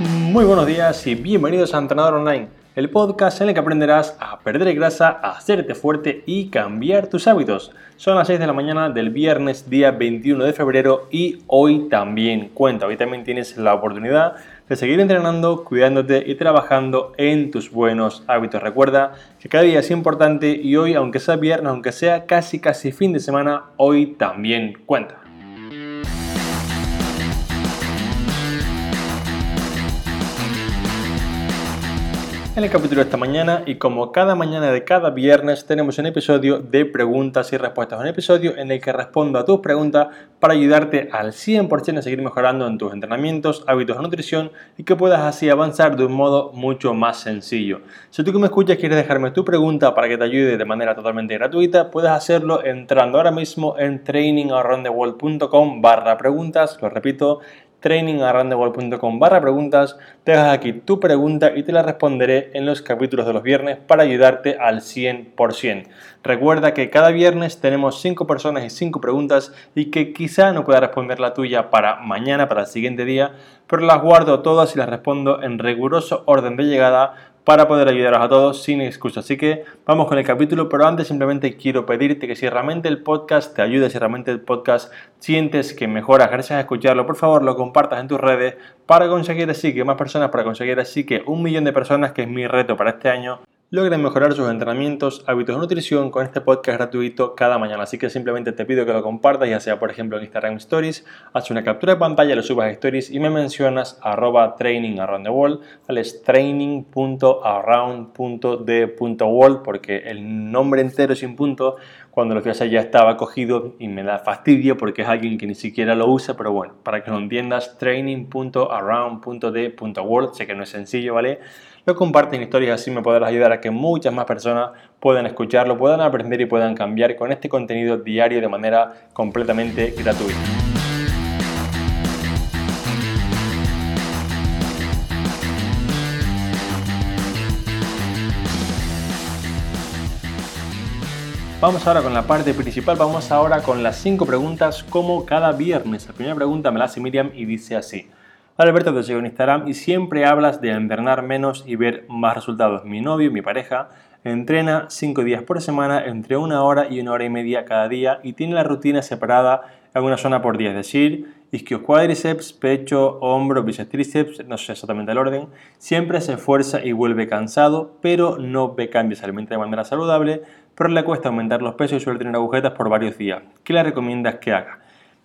Muy buenos días y bienvenidos a Entrenador Online, el podcast en el que aprenderás a perder grasa, a hacerte fuerte y cambiar tus hábitos. Son las 6 de la mañana del viernes día 21 de febrero y hoy también cuenta, hoy también tienes la oportunidad de seguir entrenando, cuidándote y trabajando en tus buenos hábitos. Recuerda que cada día es importante y hoy, aunque sea viernes, aunque sea casi casi fin de semana, hoy también cuenta. En el capítulo de esta mañana y como cada mañana de cada viernes tenemos un episodio de preguntas y respuestas, un episodio en el que respondo a tus preguntas para ayudarte al 100% a seguir mejorando en tus entrenamientos, hábitos de nutrición y que puedas así avanzar de un modo mucho más sencillo. Si tú que me escuchas quieres dejarme tu pregunta para que te ayude de manera totalmente gratuita, puedes hacerlo entrando ahora mismo en trainingaroundtheworld.com barra preguntas, lo repito, trainingarrandewall.com barra preguntas, dejas aquí tu pregunta y te la responderé en los capítulos de los viernes para ayudarte al 100%. Recuerda que cada viernes tenemos 5 personas y 5 preguntas y que quizá no pueda responder la tuya para mañana, para el siguiente día, pero las guardo todas y las respondo en riguroso orden de llegada para poder ayudaros a todos sin excusa. Así que vamos con el capítulo, pero antes simplemente quiero pedirte que si realmente el podcast te ayuda, si realmente el podcast sientes que mejoras gracias a escucharlo, por favor lo compartas en tus redes para conseguir así que más personas, para conseguir así que un millón de personas, que es mi reto para este año, logren mejorar sus entrenamientos, hábitos de nutrición con este podcast gratuito cada mañana. Así que simplemente te pido que lo compartas, ya sea por ejemplo en Instagram Stories, haz una captura de pantalla, lo subas a Stories y me mencionas arroba training around the world, es training.around.the.world porque el nombre entero sin punto cuando lo que hacer ya estaba cogido y me da fastidio porque es alguien que ni siquiera lo usa, pero bueno, para que lo entiendas, training.around.the.world, sé que no es sencillo, ¿vale? Lo comparten historias así me podrás ayudar a que muchas más personas puedan escucharlo, puedan aprender y puedan cambiar con este contenido diario de manera completamente gratuita. Vamos ahora con la parte principal, vamos ahora con las 5 preguntas como cada viernes. La primera pregunta me la hace Miriam y dice así. Alberto te sigo en Instagram y siempre hablas de entrenar menos y ver más resultados. Mi novio, mi pareja, entrena 5 días por semana entre una hora y una hora y media cada día y tiene la rutina separada en una zona por día, es decir, isquios cuádriceps, pecho, hombro, bíceps, tríceps, no sé exactamente el orden, siempre se esfuerza y vuelve cansado, pero no ve cambios, se alimenta de manera saludable, pero le cuesta aumentar los pesos y suele tener agujetas por varios días. ¿Qué le recomiendas que haga?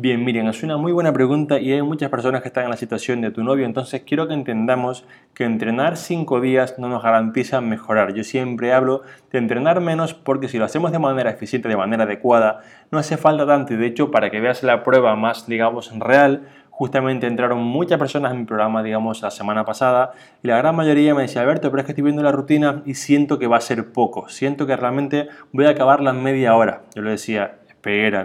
Bien, Miriam, es una muy buena pregunta y hay muchas personas que están en la situación de tu novio, entonces quiero que entendamos que entrenar 5 días no nos garantiza mejorar. Yo siempre hablo de entrenar menos porque si lo hacemos de manera eficiente, de manera adecuada, no hace falta tanto de hecho para que veas la prueba más, digamos, real, justamente entraron muchas personas en mi programa, digamos, la semana pasada, y la gran mayoría me decía, Alberto, pero es que estoy viendo la rutina y siento que va a ser poco, siento que realmente voy a acabarla en media hora. Yo le decía,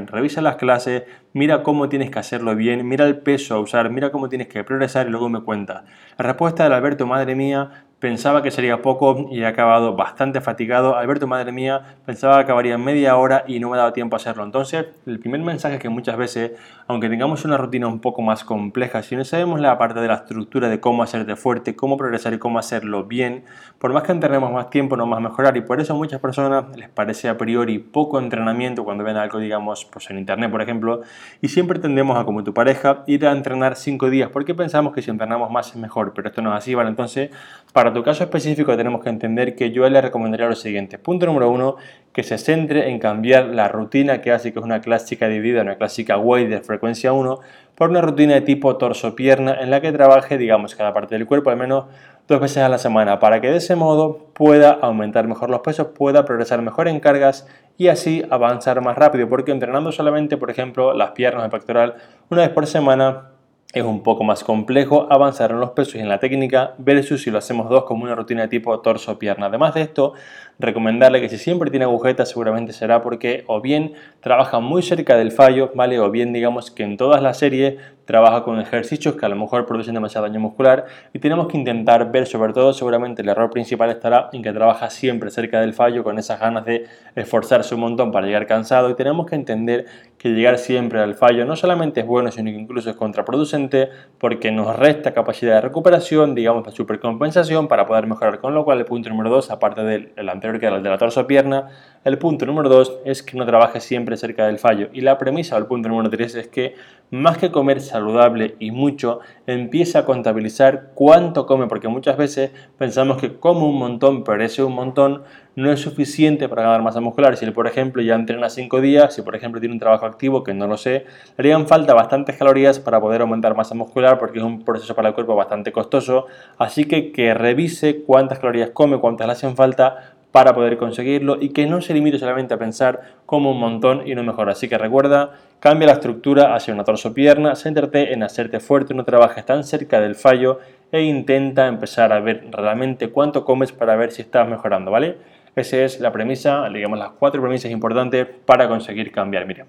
revisa las clases, mira cómo tienes que hacerlo bien, mira el peso a usar, mira cómo tienes que progresar y luego me cuenta. La respuesta del Alberto, madre mía, Pensaba que sería poco y he acabado bastante fatigado. Alberto, madre mía, pensaba que acabaría media hora y no me daba tiempo a hacerlo. Entonces, el primer mensaje que muchas veces, aunque tengamos una rutina un poco más compleja, si no sabemos la parte de la estructura de cómo hacerte fuerte, cómo progresar y cómo hacerlo bien, por más que entrenemos más tiempo, no más mejorar. Y por eso a muchas personas les parece a priori poco entrenamiento cuando ven algo, digamos, pues en internet, por ejemplo, y siempre tendemos a, como tu pareja, ir a entrenar cinco días porque pensamos que si entrenamos más es mejor, pero esto no es así, ¿vale? Entonces, para tu caso específico tenemos que entender que yo le recomendaría lo siguiente. Punto número uno, que se centre en cambiar la rutina que hace que es una clásica dividida, una clásica weight frecuencia 1, por una rutina de tipo torso-pierna en la que trabaje, digamos, cada parte del cuerpo al menos dos veces a la semana, para que de ese modo pueda aumentar mejor los pesos, pueda progresar mejor en cargas y así avanzar más rápido, porque entrenando solamente, por ejemplo, las piernas, el pectoral, una vez por semana, es un poco más complejo avanzar en los pesos y en la técnica versus si lo hacemos dos como una rutina tipo torso-pierna. Además de esto, recomendarle que si siempre tiene agujetas seguramente será porque o bien trabaja muy cerca del fallo, ¿vale? O bien digamos que en todas las series trabaja con ejercicios que a lo mejor producen demasiado daño muscular y tenemos que intentar ver sobre todo seguramente el error principal estará en que trabaja siempre cerca del fallo con esas ganas de esforzarse un montón para llegar cansado y tenemos que entender que llegar siempre al fallo no solamente es bueno sino que incluso es contraproducente porque nos resta capacidad de recuperación digamos de supercompensación para poder mejorar con lo cual el punto número 2 aparte del anterior que era el de la torso pierna el punto número 2 es que no trabaje siempre cerca del fallo y la premisa o el punto número 3 es que más que comer saludable y mucho, empieza a contabilizar cuánto come, porque muchas veces pensamos que como un montón, pero ese un montón no es suficiente para ganar masa muscular. Si él, por ejemplo, ya entrena 5 días, si por ejemplo tiene un trabajo activo, que no lo sé, le harían falta bastantes calorías para poder aumentar masa muscular, porque es un proceso para el cuerpo bastante costoso. Así que que revise cuántas calorías come, cuántas le hacen falta para poder conseguirlo y que no se limite solamente a pensar como un montón y no mejor. Así que recuerda, cambia la estructura hacia una torso-pierna, céntrate en hacerte fuerte, no trabajes tan cerca del fallo e intenta empezar a ver realmente cuánto comes para ver si estás mejorando, ¿vale? Esa es la premisa, digamos las cuatro premisas importantes para conseguir cambiar. Mira,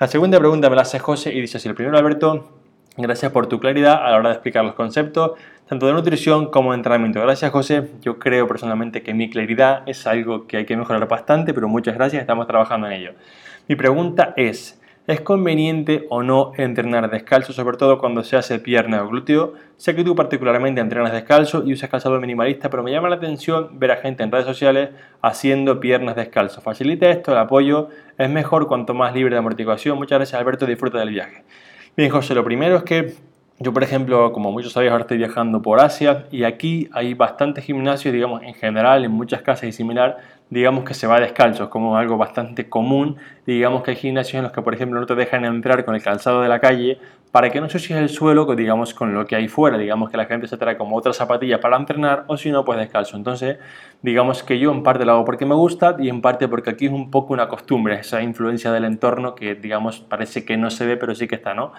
la segunda pregunta me la hace José y dice así, el primero Alberto, gracias por tu claridad a la hora de explicar los conceptos tanto de nutrición como de entrenamiento. Gracias José, yo creo personalmente que mi claridad es algo que hay que mejorar bastante, pero muchas gracias, estamos trabajando en ello. Mi pregunta es, ¿es conveniente o no entrenar descalzo, sobre todo cuando se hace pierna o glúteo? Sé que tú particularmente entrenas descalzo y usas calzado minimalista, pero me llama la atención ver a gente en redes sociales haciendo piernas descalzo. ¿Facilita esto el apoyo? ¿Es mejor cuanto más libre de amortiguación? Muchas gracias Alberto, disfruta del viaje. Bien José, lo primero es que yo, por ejemplo, como muchos sabéis, ahora estoy viajando por Asia y aquí hay bastantes gimnasios, digamos, en general, en muchas casas y similar, digamos que se va descalzo, es como algo bastante común. Digamos que hay gimnasios en los que, por ejemplo, no te dejan entrar con el calzado de la calle para que no se es el suelo, digamos, con lo que hay fuera. Digamos que la gente se trae como otras zapatillas para entrenar o si no, pues descalzo. Entonces, digamos que yo en parte lo hago porque me gusta y en parte porque aquí es un poco una costumbre, esa influencia del entorno que, digamos, parece que no se ve, pero sí que está, ¿no?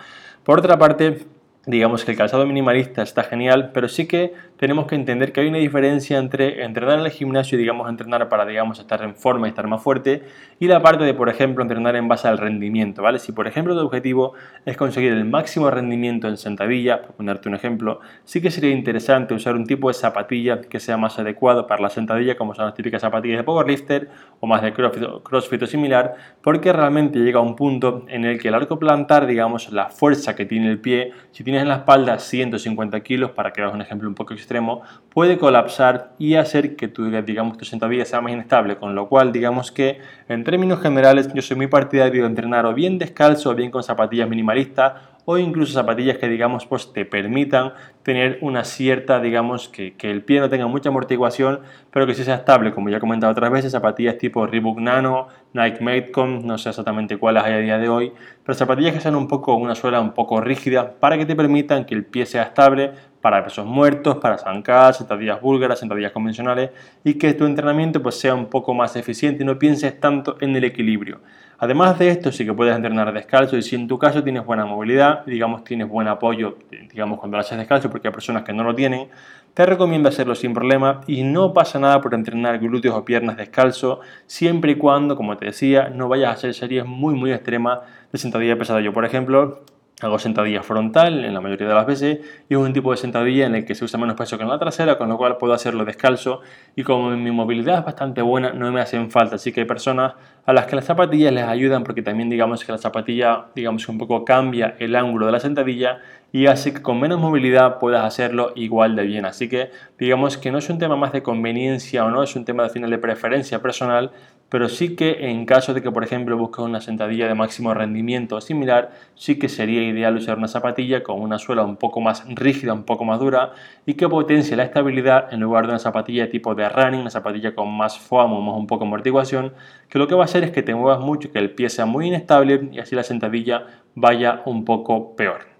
Por otra parte, digamos que el calzado minimalista está genial, pero sí que tenemos que entender que hay una diferencia entre entrenar en el gimnasio, digamos, entrenar para, digamos, estar en forma y estar más fuerte, y la parte de, por ejemplo, entrenar en base al rendimiento, ¿vale? Si, por ejemplo, tu objetivo es conseguir el máximo rendimiento en sentadilla, por ponerte un ejemplo, sí que sería interesante usar un tipo de zapatilla que sea más adecuado para la sentadilla, como son las típicas zapatillas de powerlifter o más de crossfit, o similar, porque realmente llega a un punto en el que el arco plantar, digamos, la fuerza que tiene el pie, si tienes en la espalda 150 kilos, para que veas un ejemplo un poco extremo, puede colapsar y hacer que tu, digamos, tu sentadilla sea más inestable, con lo cual digamos que en términos generales yo soy muy partidario de entrenar o bien descalzo o bien con zapatillas minimalistas o incluso zapatillas que digamos pues te permitan tener una cierta digamos que, que, el pie no tenga mucha amortiguación pero que sí sea estable como ya he comentado otras veces zapatillas tipo Reebok Nano, Nike Matecom, no sé exactamente cuáles hay a día de hoy pero zapatillas que sean un poco una suela un poco rígida para que te permitan que el pie sea estable para pesos muertos, para zancadas, sentadillas búlgaras, sentadillas convencionales y que tu entrenamiento pues sea un poco más eficiente y no pienses tanto en el equilibrio. Además de esto, sí que puedes entrenar descalzo y si en tu caso tienes buena movilidad, digamos tienes buen apoyo, digamos cuando lo haces descalzo, porque hay personas que no lo tienen, te recomiendo hacerlo sin problema y no pasa nada por entrenar glúteos o piernas descalzo, siempre y cuando, como te decía, no vayas a hacer series muy muy extremas de sentadilla pesada. Yo, por ejemplo, Hago sentadilla frontal en la mayoría de las veces y es un tipo de sentadilla en el que se usa menos peso que en la trasera, con lo cual puedo hacerlo descalzo y como mi movilidad es bastante buena, no me hacen falta. Así que hay personas a las que las zapatillas les ayudan porque también digamos que la zapatilla digamos un poco cambia el ángulo de la sentadilla y hace que con menos movilidad puedas hacerlo igual de bien. Así que digamos que no es un tema más de conveniencia o no, es un tema de final de preferencia personal, pero sí que en caso de que, por ejemplo, busques una sentadilla de máximo rendimiento similar, sí que sería ideal usar una zapatilla con una suela un poco más rígida, un poco más dura y que potencie la estabilidad en lugar de una zapatilla tipo de running, una zapatilla con más foam o más un poco amortiguación, que lo que va a hacer es que te muevas mucho, que el pie sea muy inestable y así la sentadilla vaya un poco peor.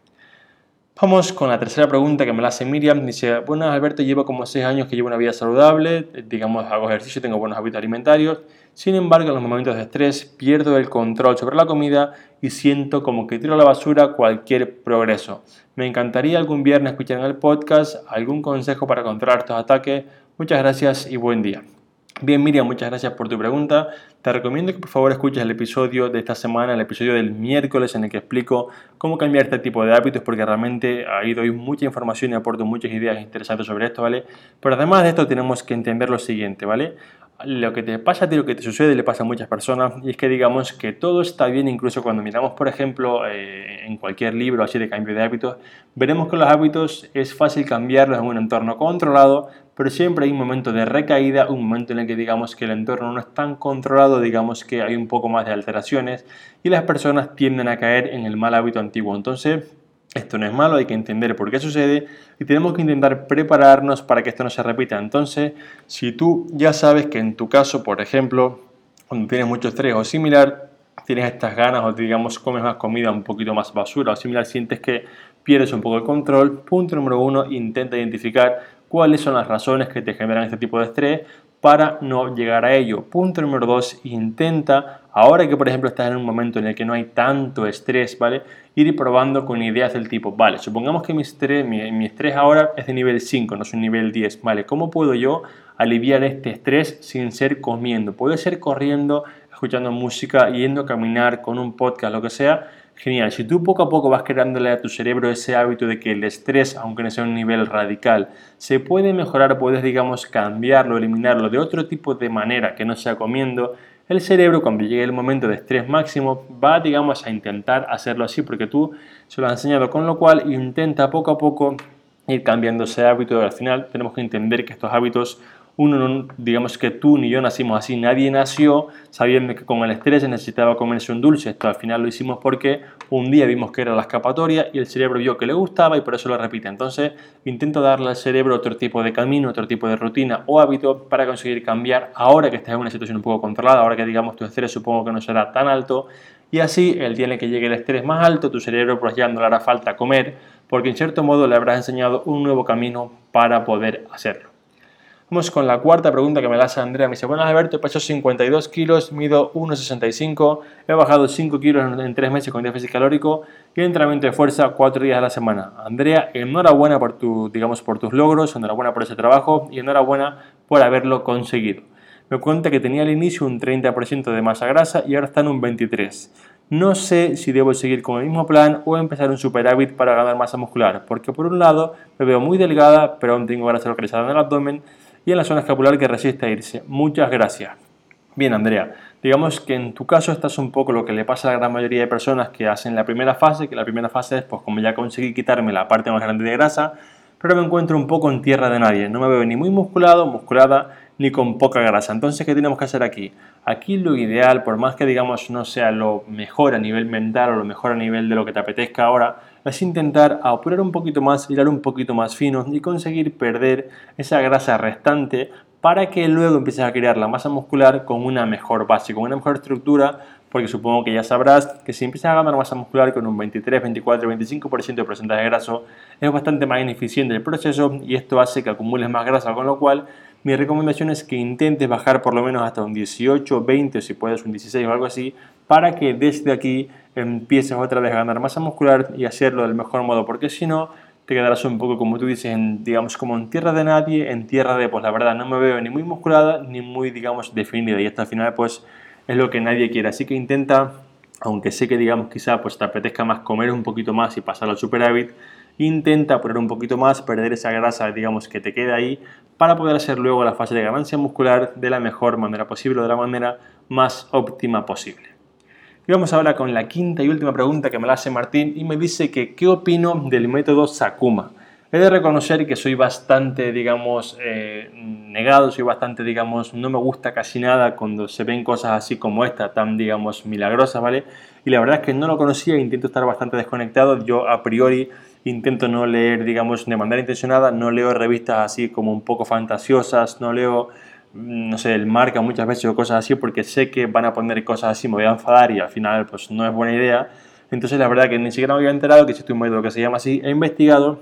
Vamos con la tercera pregunta que me la hace Miriam. Dice, bueno Alberto, llevo como 6 años que llevo una vida saludable, digamos hago ejercicio, tengo buenos hábitos alimentarios. Sin embargo, en los momentos de estrés pierdo el control sobre la comida y siento como que tiro a la basura cualquier progreso. Me encantaría algún viernes escuchar en el podcast algún consejo para controlar estos ataques. Muchas gracias y buen día. Bien, Miriam, muchas gracias por tu pregunta. Te recomiendo que por favor escuches el episodio de esta semana, el episodio del miércoles en el que explico cómo cambiar este tipo de hábitos, porque realmente ahí doy mucha información y aporto muchas ideas interesantes sobre esto, ¿vale? Pero además de esto tenemos que entender lo siguiente, ¿vale? Lo que te pasa a ti, lo que te sucede, le pasa a muchas personas, y es que digamos que todo está bien, incluso cuando miramos, por ejemplo, eh, en cualquier libro así de cambio de hábitos, veremos que los hábitos es fácil cambiarlos en un entorno controlado, pero siempre hay un momento de recaída, un momento en el que digamos que el entorno no es tan controlado, digamos que hay un poco más de alteraciones, y las personas tienden a caer en el mal hábito antiguo. Entonces, esto no es malo, hay que entender por qué sucede y tenemos que intentar prepararnos para que esto no se repita. Entonces, si tú ya sabes que en tu caso, por ejemplo, cuando tienes mucho estrés o similar, tienes estas ganas o digamos comes más comida un poquito más basura o similar, sientes que pierdes un poco el control, punto número uno, intenta identificar cuáles son las razones que te generan este tipo de estrés para no llegar a ello. Punto número dos, intenta, ahora que por ejemplo estás en un momento en el que no hay tanto estrés, ¿vale? Ir probando con ideas del tipo, vale, supongamos que mi estrés, mi, estrés ahora es de nivel 5, no es un nivel 10, ¿vale? ¿Cómo puedo yo aliviar este estrés sin ser comiendo? Puede ser corriendo, escuchando música, yendo a caminar con un podcast, lo que sea, Genial, si tú poco a poco vas creándole a tu cerebro ese hábito de que el estrés, aunque no sea un nivel radical, se puede mejorar, puedes, digamos, cambiarlo, eliminarlo de otro tipo de manera que no sea comiendo, el cerebro cuando llegue el momento de estrés máximo va, digamos, a intentar hacerlo así porque tú se lo has enseñado, con lo cual intenta poco a poco ir cambiando ese hábito. Al final tenemos que entender que estos hábitos uno, digamos que tú ni yo nacimos así, nadie nació sabiendo que con el estrés necesitaba comerse un dulce. Esto al final lo hicimos porque un día vimos que era la escapatoria y el cerebro vio que le gustaba y por eso lo repite. Entonces intento darle al cerebro otro tipo de camino, otro tipo de rutina o hábito para conseguir cambiar ahora que estás en una situación un poco controlada, ahora que digamos tu estrés supongo que no será tan alto y así el día en que llegue el estrés más alto, tu cerebro pues ya no le hará falta comer porque en cierto modo le habrás enseñado un nuevo camino para poder hacerlo. Vamos con la cuarta pregunta que me la hace Andrea. Me dice, bueno Alberto, peso 52 kilos, mido 1,65, he bajado 5 kilos en 3 meses con déficit calórico y entrenamiento de fuerza 4 días a la semana. Andrea, enhorabuena por tus logros, enhorabuena por ese trabajo y enhorabuena por haberlo conseguido. Me cuenta que tenía al inicio un 30% de masa grasa y ahora está en un 23%. No sé si debo seguir con el mismo plan o empezar un superávit para ganar masa muscular, porque por un lado me veo muy delgada, pero aún tengo grasa localizada en el abdomen y en la zona escapular que resiste a irse. Muchas gracias. Bien, Andrea, digamos que en tu caso estás un poco lo que le pasa a la gran mayoría de personas que hacen la primera fase, que la primera fase es pues como ya conseguí quitarme la parte más grande de grasa, pero me encuentro un poco en tierra de nadie. No me veo ni muy musculado, musculada, ni con poca grasa. Entonces, ¿qué tenemos que hacer aquí? Aquí lo ideal, por más que digamos no sea lo mejor a nivel mental o lo mejor a nivel de lo que te apetezca ahora, es intentar apurar un poquito más, hilar un poquito más fino y conseguir perder esa grasa restante para que luego empieces a crear la masa muscular con una mejor base, con una mejor estructura, porque supongo que ya sabrás que si empiezas a ganar masa muscular con un 23, 24, 25% de porcentaje de graso, es bastante más ineficiente el proceso y esto hace que acumules más grasa, con lo cual mi recomendación es que intentes bajar por lo menos hasta un 18, 20 o si puedes un 16 o algo así, para que desde aquí empieces otra vez a ganar masa muscular y hacerlo del mejor modo, porque si no, te quedarás un poco, como tú dices, en, digamos, como en tierra de nadie, en tierra de, pues la verdad, no me veo ni muy musculada ni muy, digamos, definida. Y hasta al final, pues, es lo que nadie quiere. Así que intenta, aunque sé que, digamos, quizá pues te apetezca más comer un poquito más y pasar al superávit, intenta poner un poquito más, perder esa grasa, digamos, que te queda ahí, para poder hacer luego la fase de ganancia muscular de la mejor manera posible, de la manera más óptima posible. Y vamos ahora con la quinta y última pregunta que me la hace Martín y me dice que qué opino del método Sakuma. He de reconocer que soy bastante, digamos, eh, negado, soy bastante, digamos, no me gusta casi nada cuando se ven cosas así como esta, tan, digamos, milagrosas, ¿vale? Y la verdad es que no lo conocía, intento estar bastante desconectado. Yo a priori intento no leer, digamos, de manera intencionada, no leo revistas así como un poco fantasiosas, no leo, mm, no sé, el marca muchas veces o cosas así porque sé que van a poner cosas así, me voy a enfadar y al final pues no es buena idea. Entonces la verdad que ni siquiera me había enterado que existe un método que se llama así, he investigado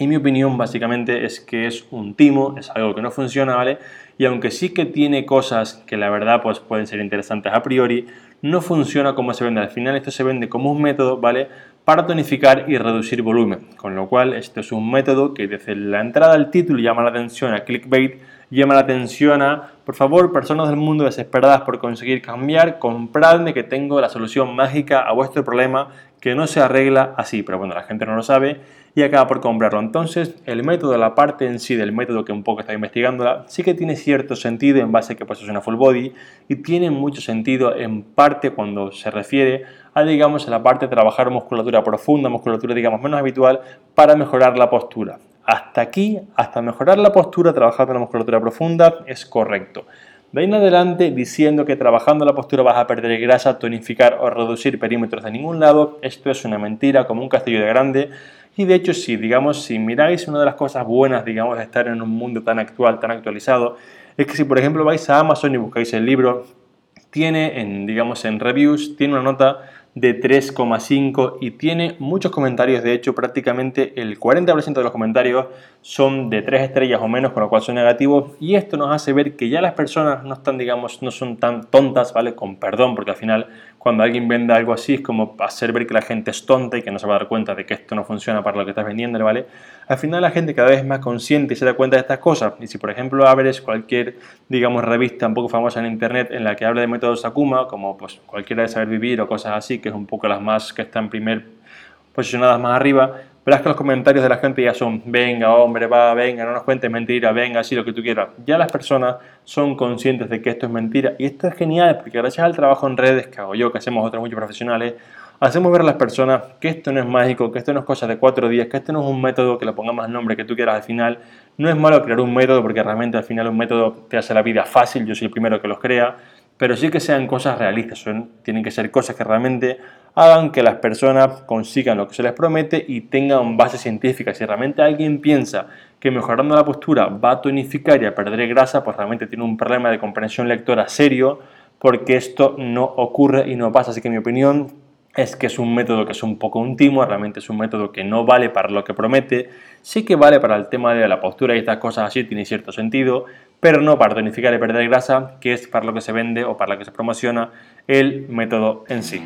y mi opinión básicamente es que es un timo, es algo que no funciona, ¿vale? Y aunque sí que tiene cosas que la verdad pues pueden ser interesantes a priori, no funciona como se vende. Al final esto se vende como un método, ¿vale? Para tonificar y reducir volumen, con lo cual este es un método que desde la entrada al título llama la atención a clickbait llama la atención a, por favor, personas del mundo desesperadas por conseguir cambiar, compradme que tengo la solución mágica a vuestro problema que no se arregla así, pero bueno, la gente no lo sabe y acaba por comprarlo. Entonces, el método, la parte en sí del método que un poco está investigándola, sí que tiene cierto sentido en base a que pues es una full body y tiene mucho sentido en parte cuando se refiere a, digamos, a la parte de trabajar musculatura profunda, musculatura, digamos, menos habitual para mejorar la postura. Hasta aquí, hasta mejorar la postura trabajando la musculatura profunda, es correcto. De ahí en adelante, diciendo que trabajando la postura vas a perder grasa, tonificar o reducir perímetros de ningún lado, esto es una mentira como un castillo de grande. Y de hecho, si digamos, si miráis una de las cosas buenas, digamos, de estar en un mundo tan actual, tan actualizado, es que si por ejemplo vais a Amazon y buscáis el libro, tiene en, digamos, en reviews, tiene una nota de 3,5 y tiene muchos comentarios, de hecho prácticamente el 40% de los comentarios son de 3 estrellas o menos, con lo cual son negativos y esto nos hace ver que ya las personas no están, digamos, no son tan tontas, ¿vale? Con perdón, porque al final cuando alguien vende algo así es como hacer ver que la gente es tonta y que no se va a dar cuenta de que esto no funciona para lo que estás vendiendo, ¿vale? Al final la gente cada vez es más consciente y se da cuenta de estas cosas. Y si por ejemplo abres cualquier, digamos, revista un poco famosa en internet en la que habla de métodos Akuma, como pues cualquiera de saber vivir o cosas así, que es un poco las más que están primer posicionadas más arriba, verás que los comentarios de la gente ya son, venga, hombre, va, venga, no nos cuentes mentira, venga, así lo que tú quieras. Ya las personas son conscientes de que esto es mentira y esto es genial porque gracias al trabajo en redes que hago yo, que hacemos otros muchos profesionales, hacemos ver a las personas que esto no es mágico, que esto no es cosa de cuatro días, que esto no es un método que le pongamos el nombre que tú quieras al final. No es malo crear un método porque realmente al final un método te hace la vida fácil, yo soy el primero que los crea, pero sí que sean cosas realistas, son, tienen que ser cosas que realmente hagan que las personas consigan lo que se les promete y tengan base científica. Si realmente alguien piensa que mejorando la postura va a tonificar y a perder grasa, pues realmente tiene un problema de comprensión lectora serio porque esto no ocurre y no pasa. Así que mi opinión es que es un método que es un poco un timo, realmente es un método que no vale para lo que promete, sí que vale para el tema de la postura y estas cosas así, tiene cierto sentido, pero no para tonificar y perder grasa, que es para lo que se vende o para lo que se promociona el método en sí.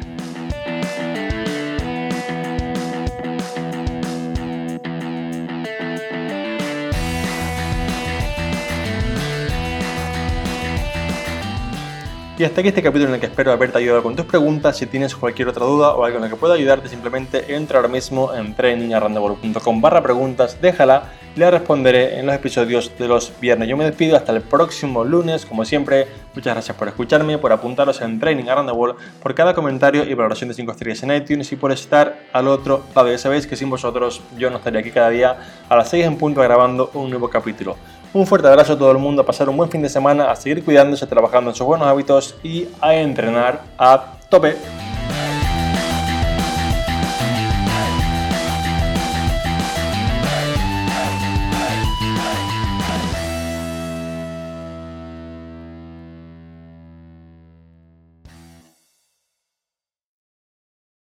Y hasta aquí este capítulo en el que espero haberte ayudado con tus preguntas. Si tienes cualquier otra duda o algo en lo que pueda ayudarte, simplemente entra ahora mismo en trainingarrandevol.com barra preguntas, déjala y la responderé en los episodios de los viernes. Yo me despido hasta el próximo lunes. Como siempre, muchas gracias por escucharme, por apuntaros en Training Around the World, por cada comentario y valoración de 5 estrellas en iTunes y por estar al otro lado. Ya sabéis que sin vosotros yo no estaría aquí cada día a las 6 en punto grabando un nuevo capítulo. Un fuerte abrazo a todo el mundo, a pasar un buen fin de semana, a seguir cuidándose, trabajando en sus buenos hábitos y a entrenar a tope.